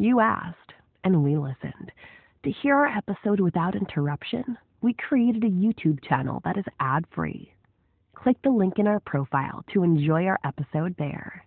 You asked, and we listened. To hear our episode without interruption, we created a YouTube channel that is ad free. Click the link in our profile to enjoy our episode there.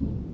You.